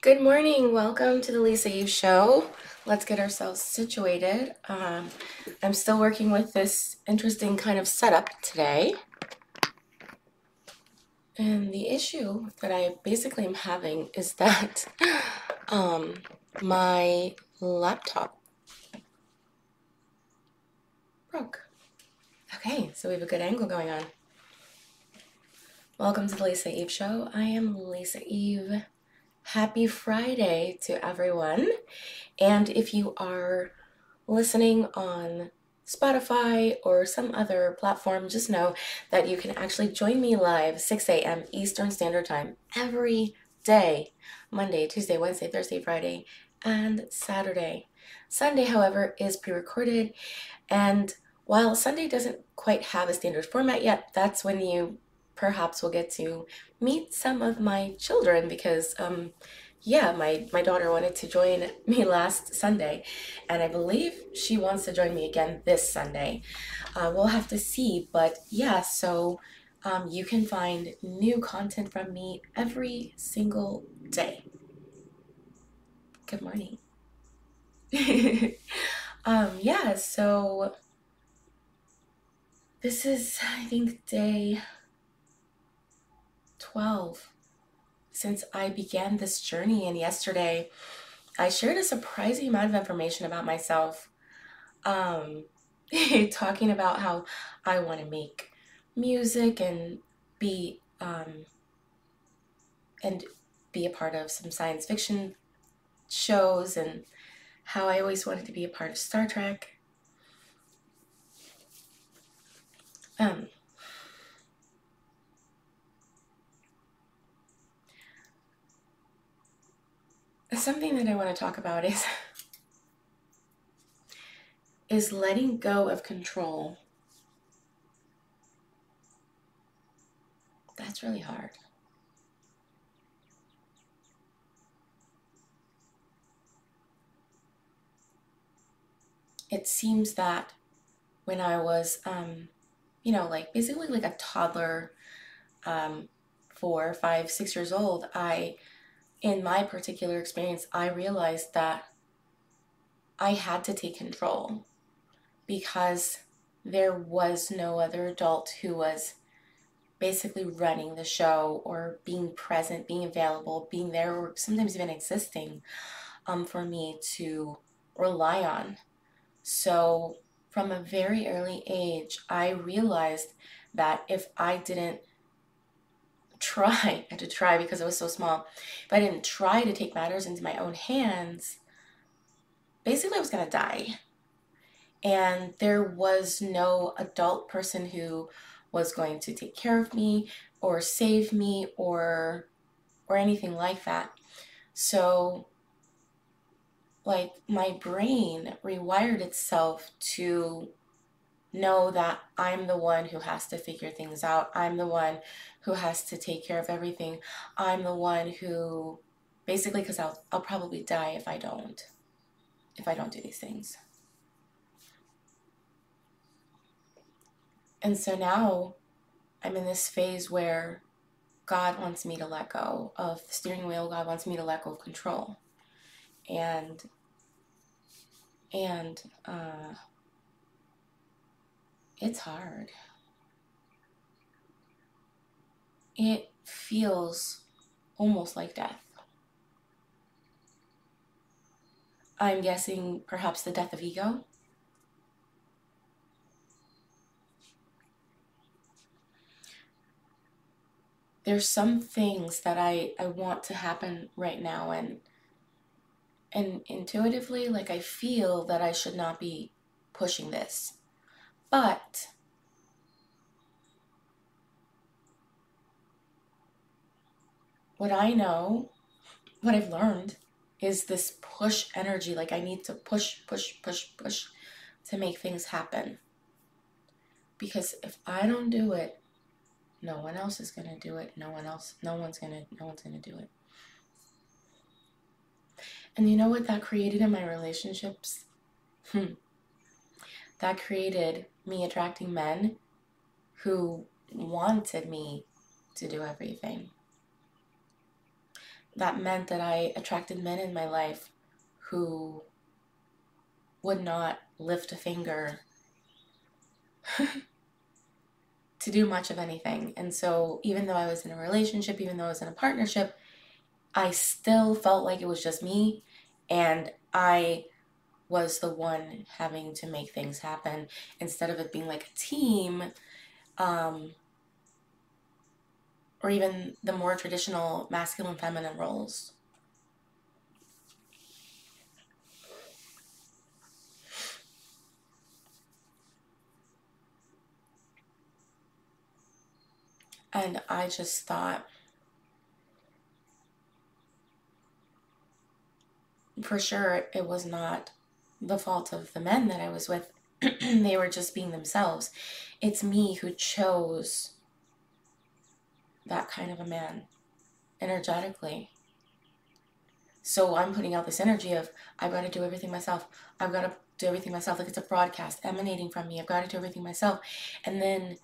Good morning. Welcome to the Lisa Eve Show. Let's get ourselves situated. Um, I'm still working with this interesting kind of setup today. And the issue that I basically am having is that um, my laptop broke. Okay, so we have a good angle going on. Welcome to the Lisa Eve Show. I am Lisa Eve. Happy Friday to everyone. And if you are listening on Spotify or some other platform, just know that you can actually join me live 6 a.m. Eastern Standard Time every day Monday, Tuesday, Wednesday, Thursday, Friday, and Saturday. Sunday, however, is pre recorded. And while Sunday doesn't quite have a standard format yet, that's when you perhaps will get to meet some of my children because um, yeah my my daughter wanted to join me last sunday and i believe she wants to join me again this sunday. Uh, we'll have to see but yeah so um, you can find new content from me every single day. Good morning. Um, yeah so this is i think day 12 since I began this journey. And yesterday, I shared a surprising amount of information about myself, um, talking about how I want to make music and be um, and be a part of some science fiction shows and how I always wanted to be a part of Star Trek. Um, something that I want to talk about is is letting go of control. That's really hard. It seems that when I was, um, you know, like basically like a toddler, um, four, five, six years old, I in my particular experience, I realized that I had to take control because there was no other adult who was basically running the show or being present, being available, being there, or sometimes even existing um, for me to rely on. So, from a very early age, I realized that if I didn't try, I had to try because it was so small. If I didn't try to take matters into my own hands, basically I was going to die. And there was no adult person who was going to take care of me or save me or or anything like that. So like my brain rewired itself to know that I'm the one who has to figure things out. I'm the one who has to take care of everything. I'm the one who basically because I'll I'll probably die if I don't if I don't do these things. And so now I'm in this phase where God wants me to let go of the steering wheel. God wants me to let go of control. And and uh it's hard. It feels almost like death. I'm guessing perhaps the death of ego. There's some things that I, I want to happen right now and and intuitively like I feel that I should not be pushing this. But what I know, what I've learned is this push energy. Like I need to push, push, push, push to make things happen. Because if I don't do it, no one else is gonna do it. No one else, no one's gonna, no one's gonna do it. And you know what that created in my relationships? Hmm that created me attracting men who wanted me to do everything. that meant that I attracted men in my life who would not lift a finger to do much of anything. And so, even though I was in a relationship, even though I was in a partnership, I still felt like it was just me. And I was the one having to make things happen instead of it being like a team um, or even the more traditional masculine feminine roles. And I just thought, for sure, it was not the fault of the men that I was with. they were just being themselves. It's me who chose that kind of a man energetically. So I'm putting out this energy of I've got to do everything myself. I've got to do everything myself. Like it's a broadcast emanating from me. I've got to do everything myself. And then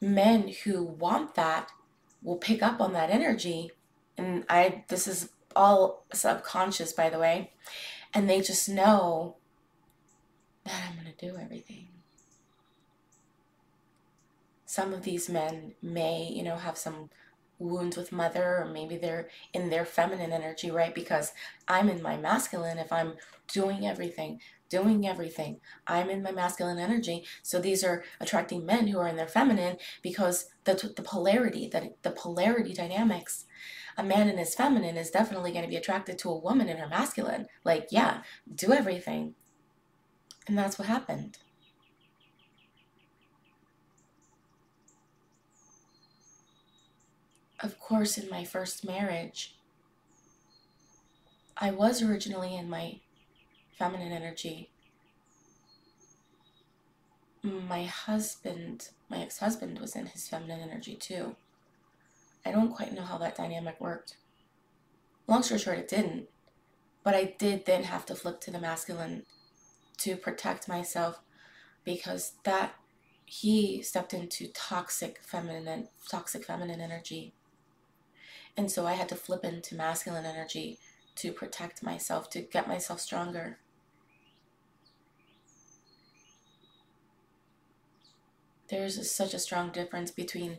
men who want that will pick up on that energy. And I this is all subconscious by the way. And they just know that I'm going to do everything some of these men may, you know, have some wounds with mother or maybe they're in their feminine energy, right? Because I'm in my masculine if I'm doing everything, doing everything. I'm in my masculine energy. So these are attracting men who are in their feminine because the the polarity, the, the polarity dynamics. A man in his feminine is definitely going to be attracted to a woman in her masculine. Like, yeah, do everything. And that's what happened. of course, in my first marriage, I was originally in my feminine energy. My husband, my ex husband, was in his feminine energy too. I don't quite know how that dynamic worked. Long story short, it didn't. But I did then have to flip to the masculine to protect myself because that he stepped into toxic feminine toxic feminine energy and so I had to flip into masculine energy to protect myself, to get myself stronger. There's such a strong difference between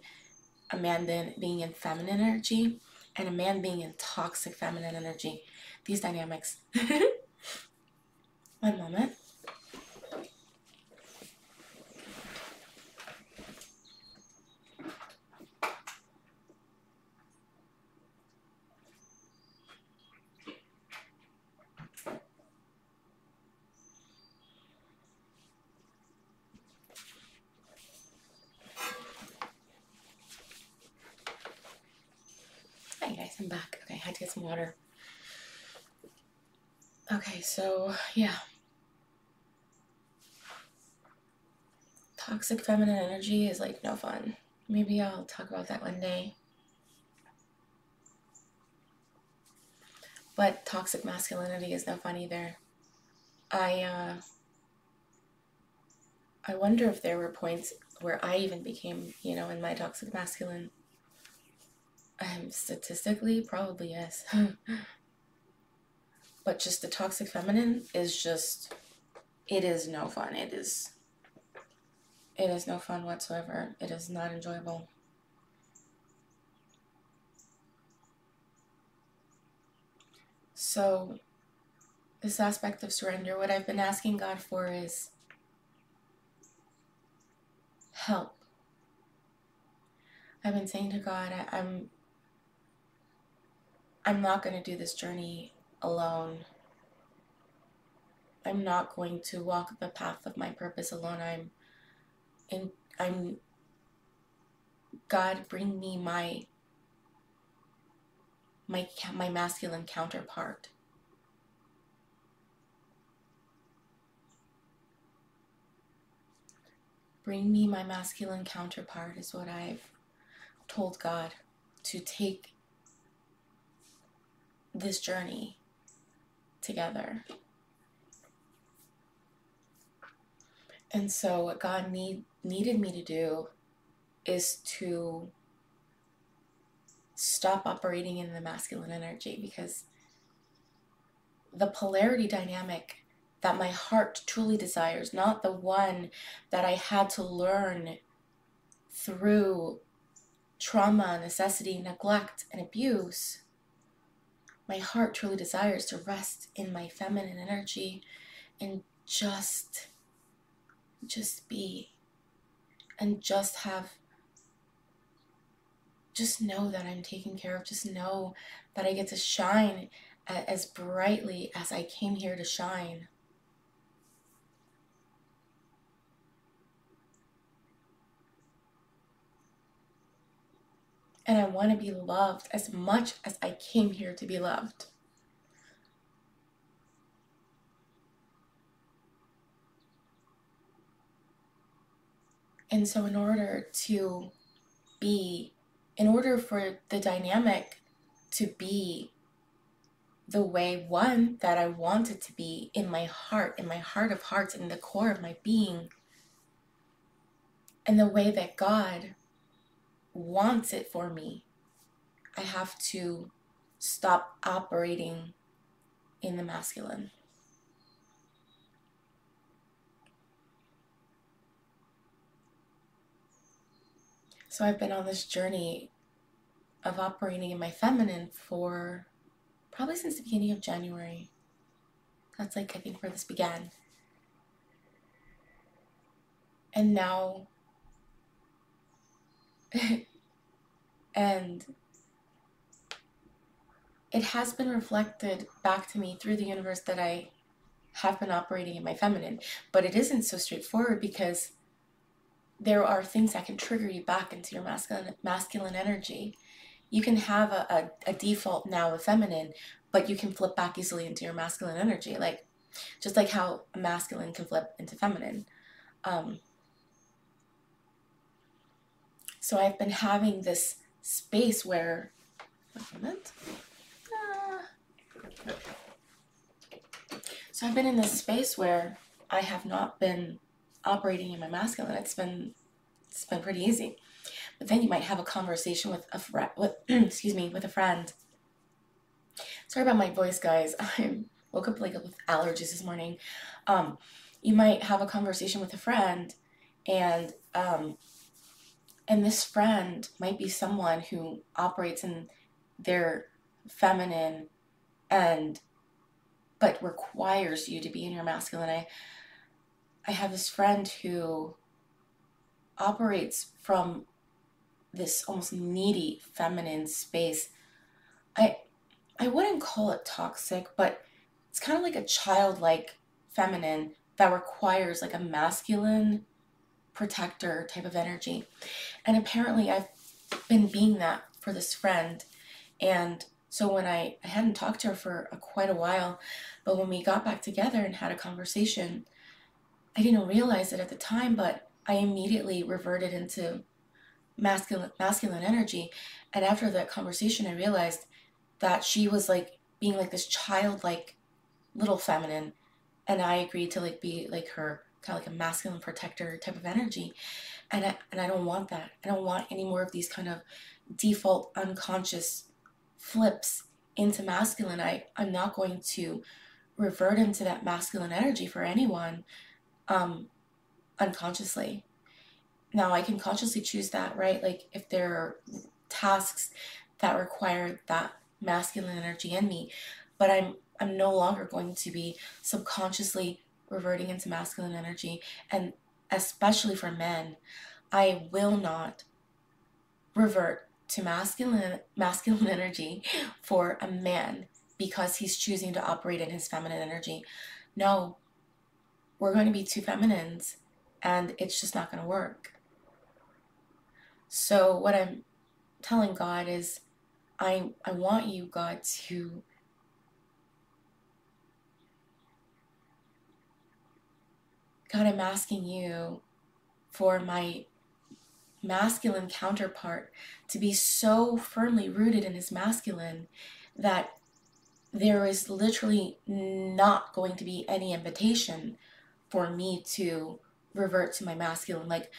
a man then being in feminine energy and a man being in toxic feminine energy. These dynamics. One moment. I'm back. Okay, I had to get some water. Okay, so yeah. Toxic feminine energy is like no fun. Maybe I'll talk about that one day. But toxic masculinity is no fun either. I uh I wonder if there were points where I even became, you know, in my toxic masculine um, statistically, probably yes. but just the toxic feminine is just, it is no fun. It is, it is no fun whatsoever. It is not enjoyable. So, this aspect of surrender, what I've been asking God for is help. I've been saying to God, I, am I'm not going to do this journey alone. I'm not going to walk the path of my purpose alone. I'm in I'm God bring me my my my masculine counterpart. Bring me my masculine counterpart is what I've told God to take this journey together. And so, what God need, needed me to do is to stop operating in the masculine energy because the polarity dynamic that my heart truly desires, not the one that I had to learn through trauma, necessity, neglect, and abuse. My heart truly desires to rest in my feminine energy and just just be and just have just know that I'm taken care of. Just know that I get to shine as brightly as I came here to shine. And I want to be loved as much as I came here to be loved. And so, in order to be, in order for the dynamic to be the way one that I want it to be in my heart, in my heart of hearts, in the core of my being, and the way that God wants it for me, I have to stop operating in the masculine. So I've been on this journey of operating in my feminine for probably since the beginning of January. That's like, I think, where this began. And now, and it has been reflected back to me through the universe that I have been operating in my feminine, but it isn't so straightforward because there are things that can trigger you back into your masculine masculine energy. You can have a, a, a default now of feminine, but you can flip back easily into your masculine energy. Like just like how a masculine can flip into feminine. Um, so I've been having this space where, moment. Ah. So I've been in this space where I have not been operating in my masculine, it's been it's been pretty easy. But then you might have a conversation with a friend, with excuse me, with a friend. Sorry about my voice, guys. I woke up like with allergies this morning. Um, you might have a conversation with a friend, and um, and this friend might be someone who operates in their feminine and but requires you to be in your masculine. I I have this friend who operates from this almost needy feminine space. I I wouldn't call it toxic, but it's kind of like a childlike feminine that requires like a masculine protector type of energy. And apparently I've been being that for this friend. And so when I, I hadn't talked to her for a, quite a while, but when we got back together and had a conversation, I didn't realize it at the time, but I immediately reverted into masculine masculine energy. And after that conversation, I realized that she was like being like this childlike little feminine, and I agreed to like be like her kind of like a masculine protector type of energy. And I, and I don't want that. I don't want any more of these kind of default unconscious flips into masculine. I, I'm not going to revert into that masculine energy for anyone um, unconsciously. Now I can consciously choose that, right? Like if there are tasks that require that masculine energy in me, but I'm I'm no longer going to be subconsciously reverting into masculine energy and especially for men, I will not revert to masculine masculine energy for a man because he's choosing to operate in his feminine energy. No, we're going to be two feminines and it's just not going to work. So what I'm telling God is I I want you God to God, I'm asking you for my masculine counterpart to be so firmly rooted in his masculine that there is literally not going to be any invitation for me to revert to my masculine. Like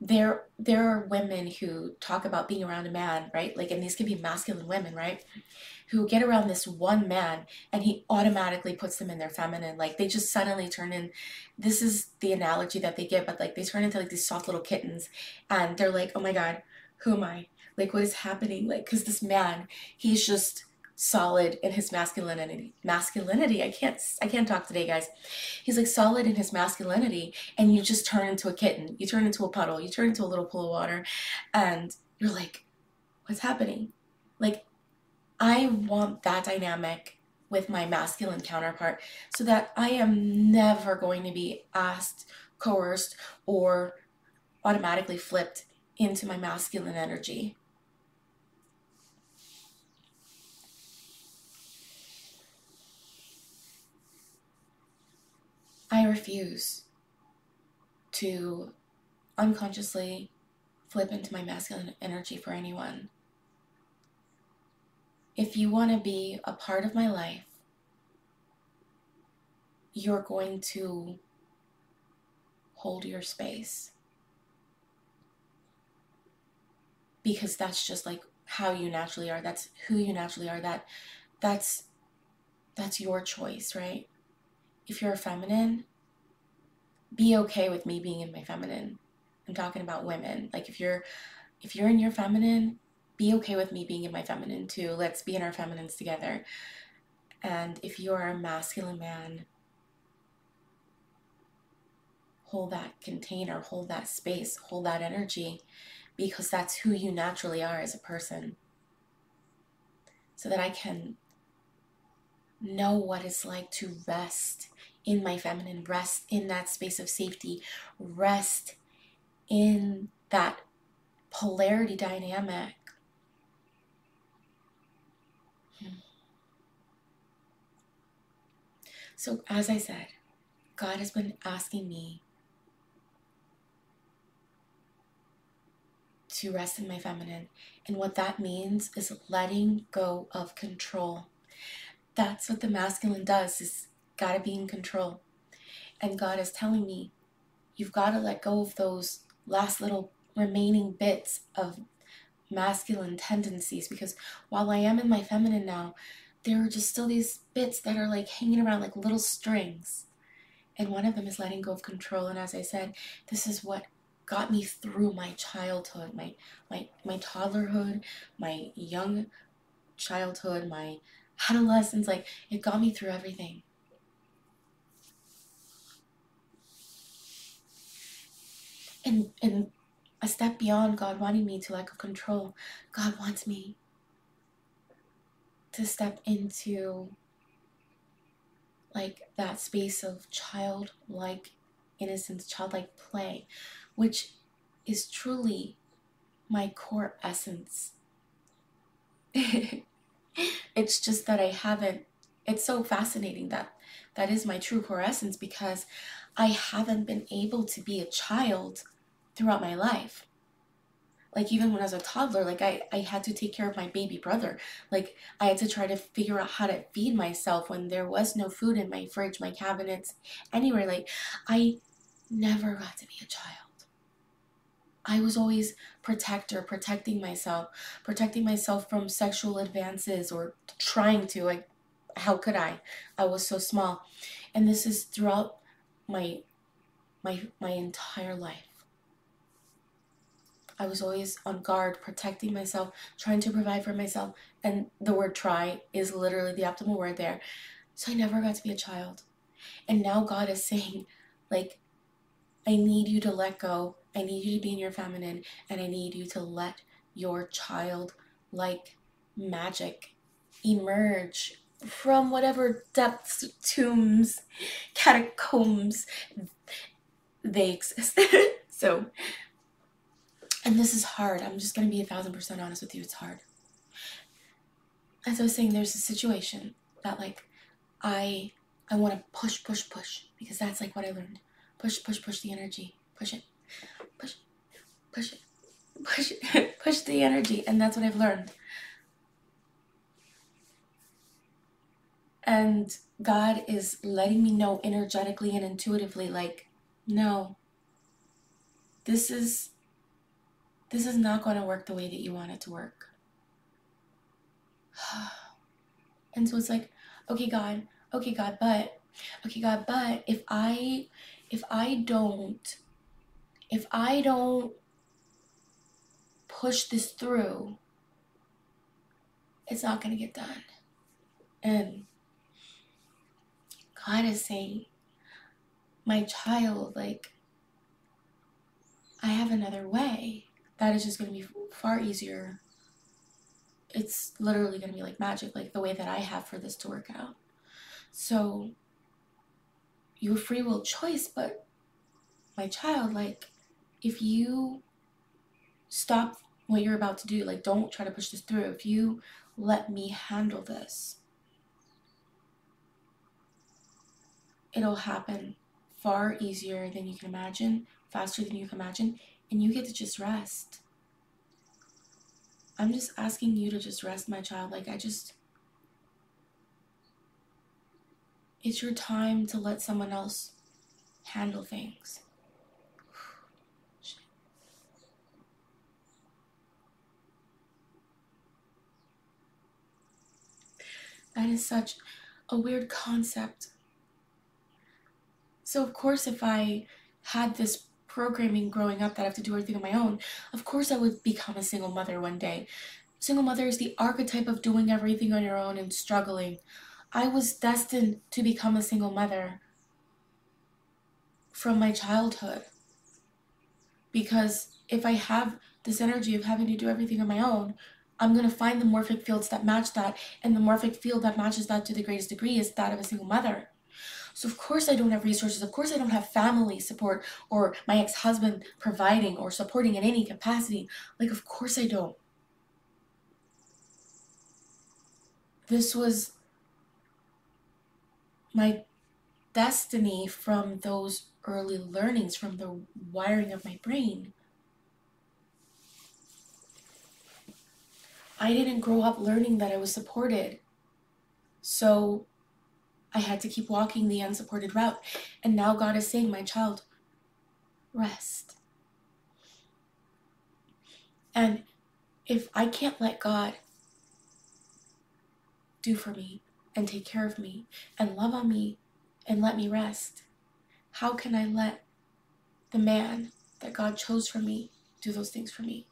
there there are women who talk about being around a man, right? Like and these can be masculine women, right? Who get around this one man and he automatically puts them in their feminine. Like they just suddenly turn in this is the analogy that they give, but like they turn into like these soft little kittens and they're like, "Oh my god, who am I? Like what is happening?" Like cuz this man, he's just solid in his masculinity masculinity i can't i can't talk today guys he's like solid in his masculinity and you just turn into a kitten you turn into a puddle you turn into a little pool of water and you're like what's happening like i want that dynamic with my masculine counterpart so that i am never going to be asked coerced or automatically flipped into my masculine energy I refuse to unconsciously flip into my masculine energy for anyone. If you want to be a part of my life, you're going to hold your space. Because that's just like how you naturally are. That's who you naturally are. That that's that's your choice, right? if you're a feminine, be okay with me being in my feminine. I'm talking about women. Like if you're if you're in your feminine, be okay with me being in my feminine too. Let's be in our feminines together. And if you are a masculine man, hold that container, hold that space, hold that energy because that's who you naturally are as a person. So that I can know what it's like to rest in my feminine, rest in that space of safety, rest in that polarity dynamic. So, as I said, God has been asking me to rest in my feminine. And what that means is letting go of control. That's what the masculine does is got to be in control. And God is telling me, you've got to let go of those last little remaining bits of masculine tendencies because while I am in my feminine now, there are just still these bits that are like hanging around like little strings. And one of them is letting go of control. And as I said, this is what got me through my childhood, my my my toddlerhood, my young childhood, my adolescence. Like it got me through everything. and and a step beyond God wanting me to lack of control. God wants me to step into like that space of childlike innocence, childlike play, which is truly my core essence. it's just that I haven't it's so fascinating that that is my true core essence because I haven't been able to be a child throughout my life. Like even when I was a toddler, like I, I had to take care of my baby brother. Like I had to try to figure out how to feed myself when there was no food in my fridge, my cabinets, anywhere. Like I never got to be a child. I was always protector, protecting myself, protecting myself from sexual advances or trying to. Like, how could I? I was so small. And this is throughout my my my entire life. I was always on guard, protecting myself, trying to provide for myself. And the word try is literally the optimal word there. So I never got to be a child. And now God is saying, like, I need you to let go. I need you to be in your feminine. And I need you to let your child like magic emerge from whatever depths, tombs, catacombs they exist. so and this is hard. I'm just going to be a thousand percent honest with you. It's hard. As I was saying, there's a situation that like I I want to push, push, push because that's like what I learned. Push, push, push the energy. Push it. Push, push it. Push it. push the energy. And that's what I've learned. And God is letting me know energetically and intuitively like, no, this is this is not going to work the way that you want it to work. and so it's like, okay, God, okay, God, but, okay, God, but if I, if I don't, if I don't push this through, it's not going to get done. And God is saying, my child, like, I have another way. That is just going to be far easier. It's literally going to be like magic, like the way that I have for this to work out. So, your free will choice, but my child, like, if you stop what you're about to do, like, don't try to push this through. If you let me handle this, it'll happen far easier than you can imagine, faster than you can imagine, and you get to just rest. I'm just asking you to just rest, my child. Like, I just. It's your time to let someone else handle things. That is such a weird concept so, of course, if I had this programming growing up that I have to do everything on my own, of course I would become a single mother one day. Single mother is the archetype of doing everything on your own and struggling. I was destined to become a single mother from my childhood. Because if I have this energy of having to do everything on my own, I'm going to find the morphic fields that match that. And the morphic field that matches that to the greatest degree is that of a single mother. So, of course, I don't have resources. Of course, I don't have family support or my ex husband providing or supporting in any capacity. Like, of course, I don't. This was my destiny from those early learnings, from the wiring of my brain. I didn't grow up learning that I was supported. So I had to keep walking the unsupported route. And now God is saying, My child, rest. And if I can't let God do for me and take care of me and love on me and let me rest, how can I let the man that God chose for me do those things for me?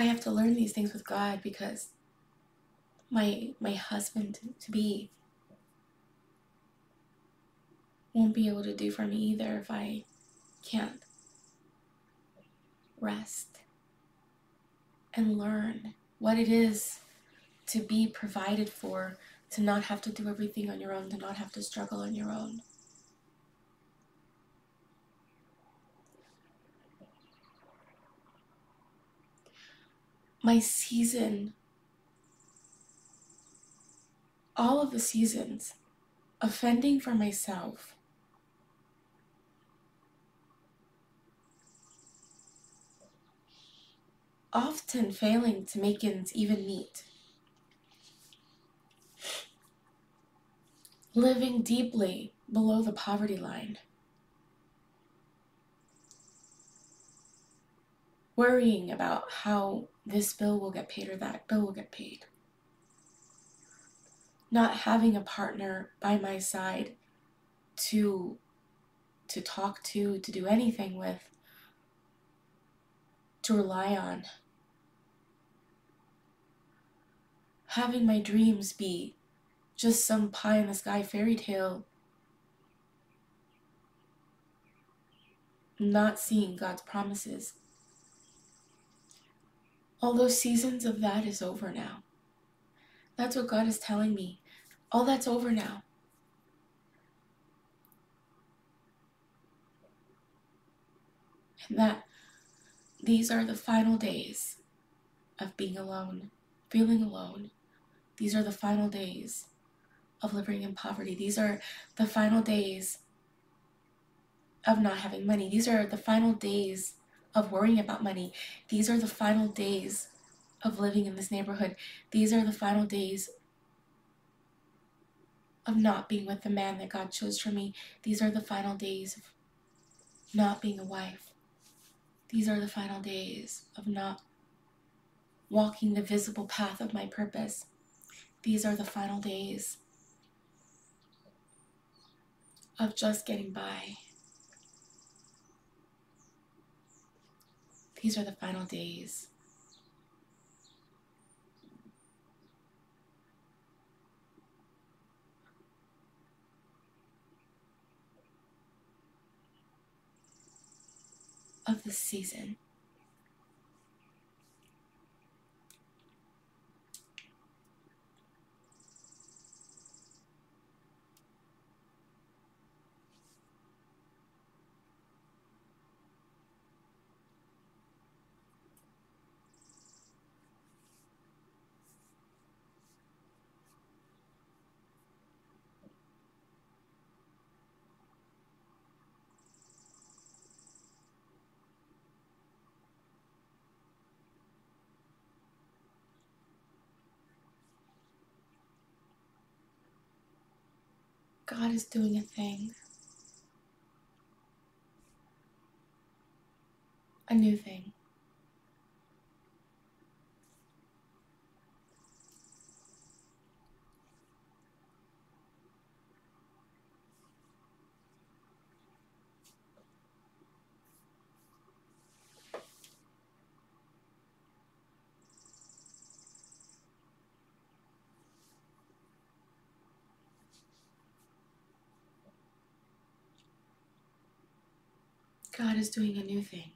I have to learn these things with God because my my husband to be won't be able to do for me either if I can't rest and learn what it is to be provided for, to not have to do everything on your own, to not have to struggle on your own. My season, all of the seasons, offending for myself. Often failing to make ends even meet. Living deeply below the poverty line. Worrying about how this bill will get paid or that bill will get paid. Not having a partner by my side to to talk to, to do anything with, to rely on. Having my dreams be just some pie in the sky fairy tale. Not seeing God's promises all those seasons of that is over now. That's what God is telling me. All that's over now. And that these are the final days of being alone, feeling alone. These are the final days of living in poverty. These are the final days of not having money. These are the final days of worrying about money. These are the final days of living in this neighborhood. These are the final days of not being with the man that God chose for me. These are the final days of not being a wife. These are the final days of not walking the visible path of my purpose. These are the final days of just getting by. These are the final days of the season. God is doing a thing. A new thing. God is doing a new thing.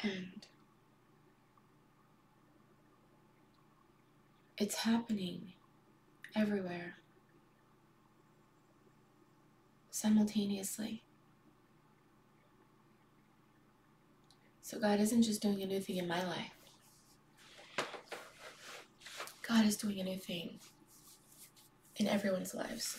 And it's happening everywhere simultaneously. So, God isn't just doing a new thing in my life, God is doing a new thing in everyone's lives.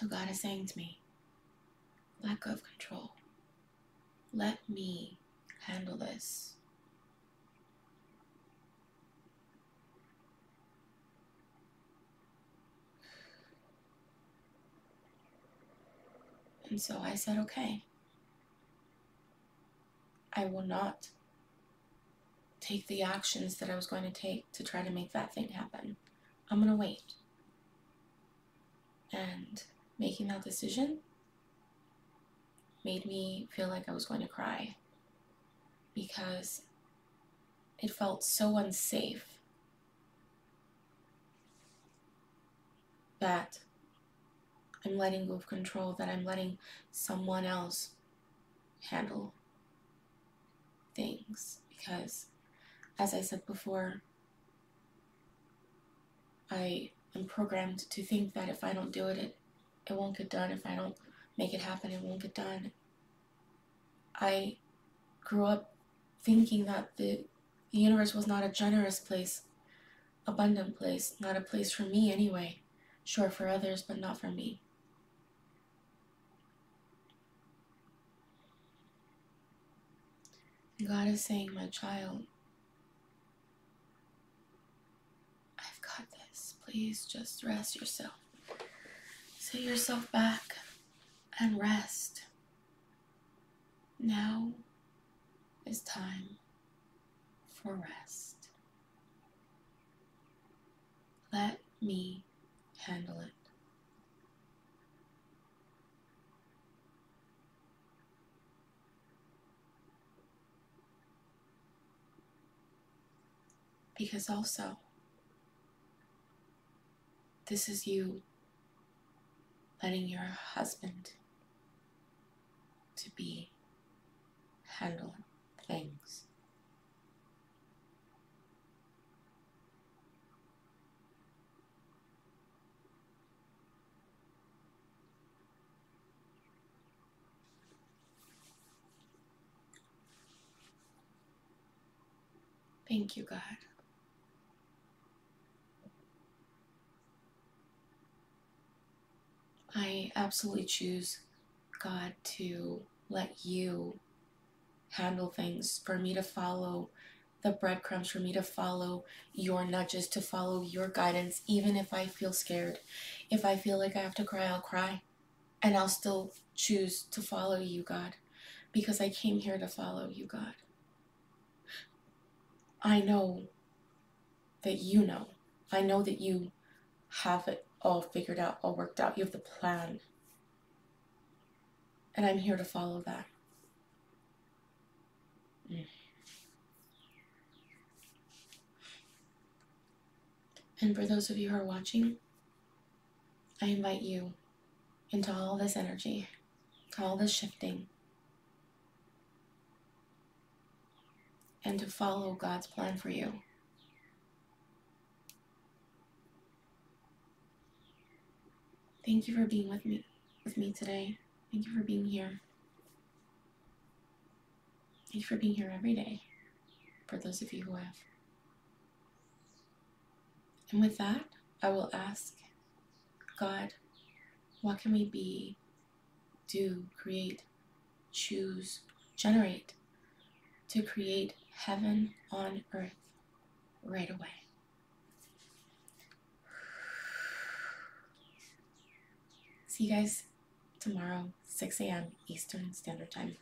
So God is saying to me, go of control. Let me handle this. And so I said, okay. I will not take the actions that I was going to take to try to make that thing happen. I'm going to wait. And making that decision made me feel like I was going to cry because it felt so unsafe that I'm letting go of control, that I'm letting someone else handle things. Because, as I said before, I am programmed to think that if I don't do it, it it won't get done. If I don't make it happen, it won't get done. I grew up thinking that the, the universe was not a generous place, abundant place, not a place for me anyway. Sure, for others, but not for me. God is saying, my child, I've got this. Please just rest yourself. Sit yourself back and rest. Now is time for rest. Let me handle it. Because also, this is you letting your husband to be handle things. Thank you, God. I absolutely choose, God, to let you handle things, for me to follow the breadcrumbs, for me to follow your nudges, to follow your guidance, even if I feel scared. If I feel like I have to cry, I'll cry. And I'll still choose to follow you, God, because I came here to follow you, God. I know that you know. I know that you have it all figured out, all worked out. You have the plan. And I'm here to follow that. Mm. And for those of you who are watching, I invite you into all this energy, all this shifting, and to follow God's plan for you. Thank you for being with me with me today. Thank you for being here. Thank you for being here every day. For those of you who have. And with that, I will ask God, what can we be, do, create, choose, generate to create heaven on earth right away? See you guys tomorrow, 6 a.m. Eastern Standard Time.